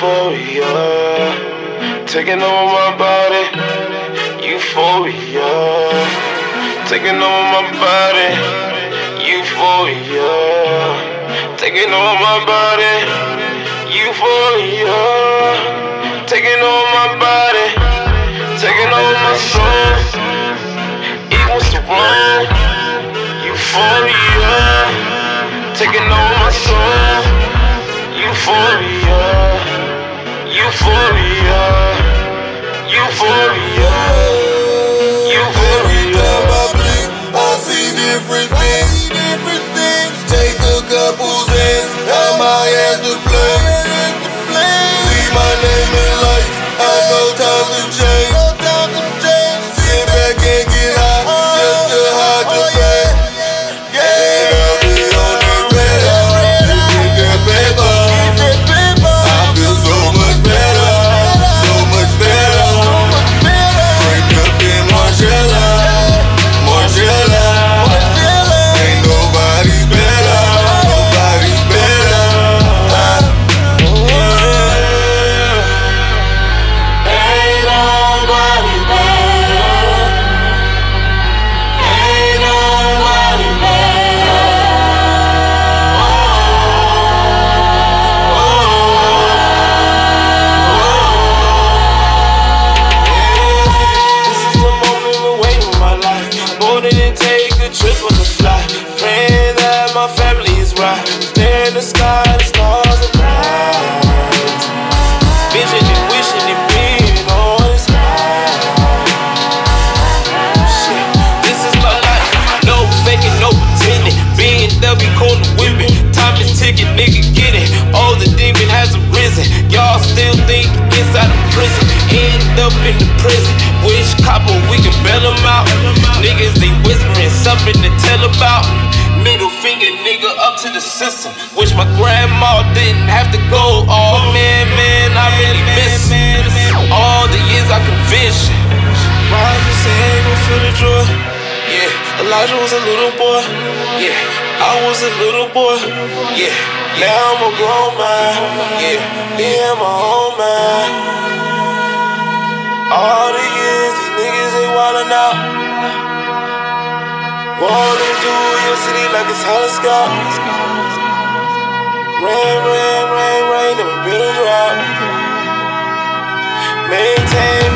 Euphoria, taking over my body. Euphoria, taking over my body. Euphoria, taking over my body. Euphoria, taking over my body, taking over my soul. Equals to one. Euphoria, taking over euphoria, euphoria, still think inside of prison. End up in the prison. Which copper we can bail them out? Niggas, they whispering something to tell about. Middle finger, nigga, up to the system. Wish my grandma didn't have to go. Oh man, man, I really miss all the years I could vision. Roger say I ain't feel the Elijah was a little boy. Yeah, I was a little boy. Yeah, now I'm a grown man. Yeah, me and my own man. All the years these niggas ain't wildin' out. Rolling through your city like it's telescope. Rain, rain, rain, rain, never been a drop. Maintain, maintain,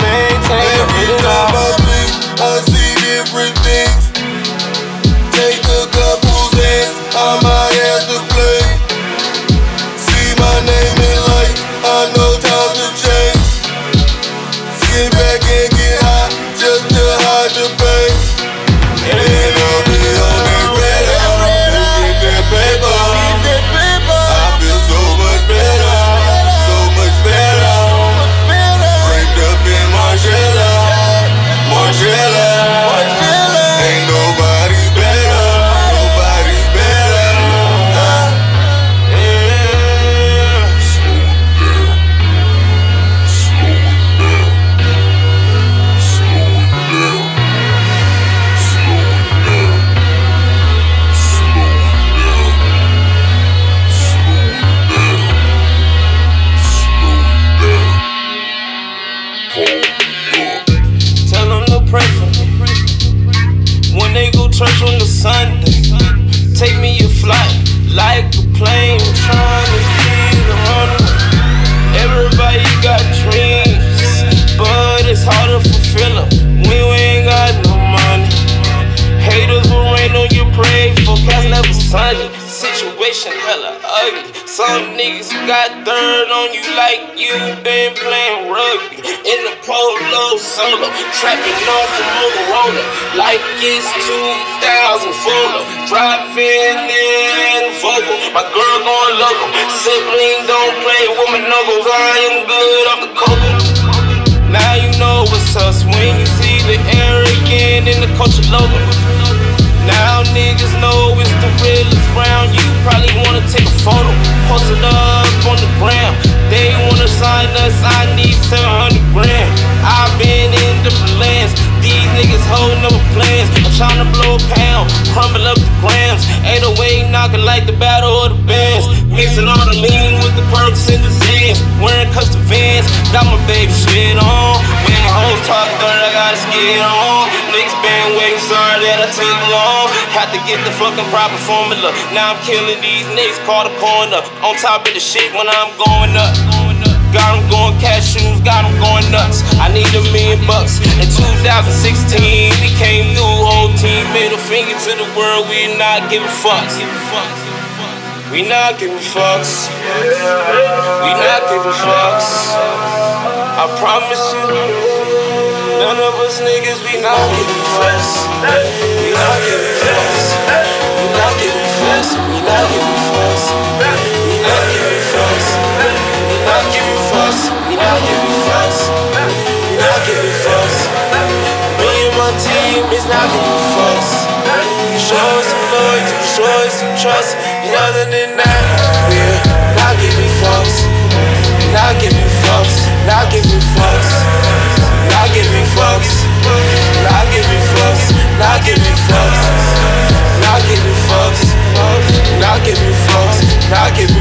on the Sunday, take me a flight like a plane trying to be the runway. Everybody got dreams, but it's hard to fulfill them when you ain't got no money. Haters will rain on your parade, forecast never sunny. Situation hella ugly. Some niggas got dirt on you like you been playing rugby. In the polo solo, trapping off a Motorola like it's 2000 Fuller. Driving in Volvo, my girl going local. Sibling don't play with my knuckles. I am good off the cocoa. Now you know what's us when you see the arrogant in the culture logo. Now niggas know it's the realest round. You probably wanna take a photo, post it up on the gram. They wanna sign us, I need 700 grand. I've been holding up plans. I'm trying to blow a pound, crumble up the grams. 808 knocking like the battle of the bands. Mixing all the lean with the perks and the zans. wearing custom vans, got my baby shit on. When the hoes talk dirt, I gotta skid on. Niggas been waiting, sorry that I took long. Had to get the fucking proper formula. Now I'm killing these niggas, call the corner. On top of the shit when I'm going up. Got them going cashews, got them going nuts. Million bucks. In 2016, we came through, whole team, middle finger to the world, we not giving fucks. We not giving fucks. We not giving fucks. I promise you, none of us niggas, we not giving fucks. We not giving fucks. We not giving fucks. We not giving fucks. We not giving fucks. We not giving fucks. We not giving fucks. Not giving fucks. Me and my team is not giving fucks. Show us some loyalty, show us some trust. And other than that, we're not giving fucks. Not giving fucks. Not giving fucks. Not giving fucks. Not giving fucks. Not giving fucks. Not giving fucks. Not giving fucks. Not giving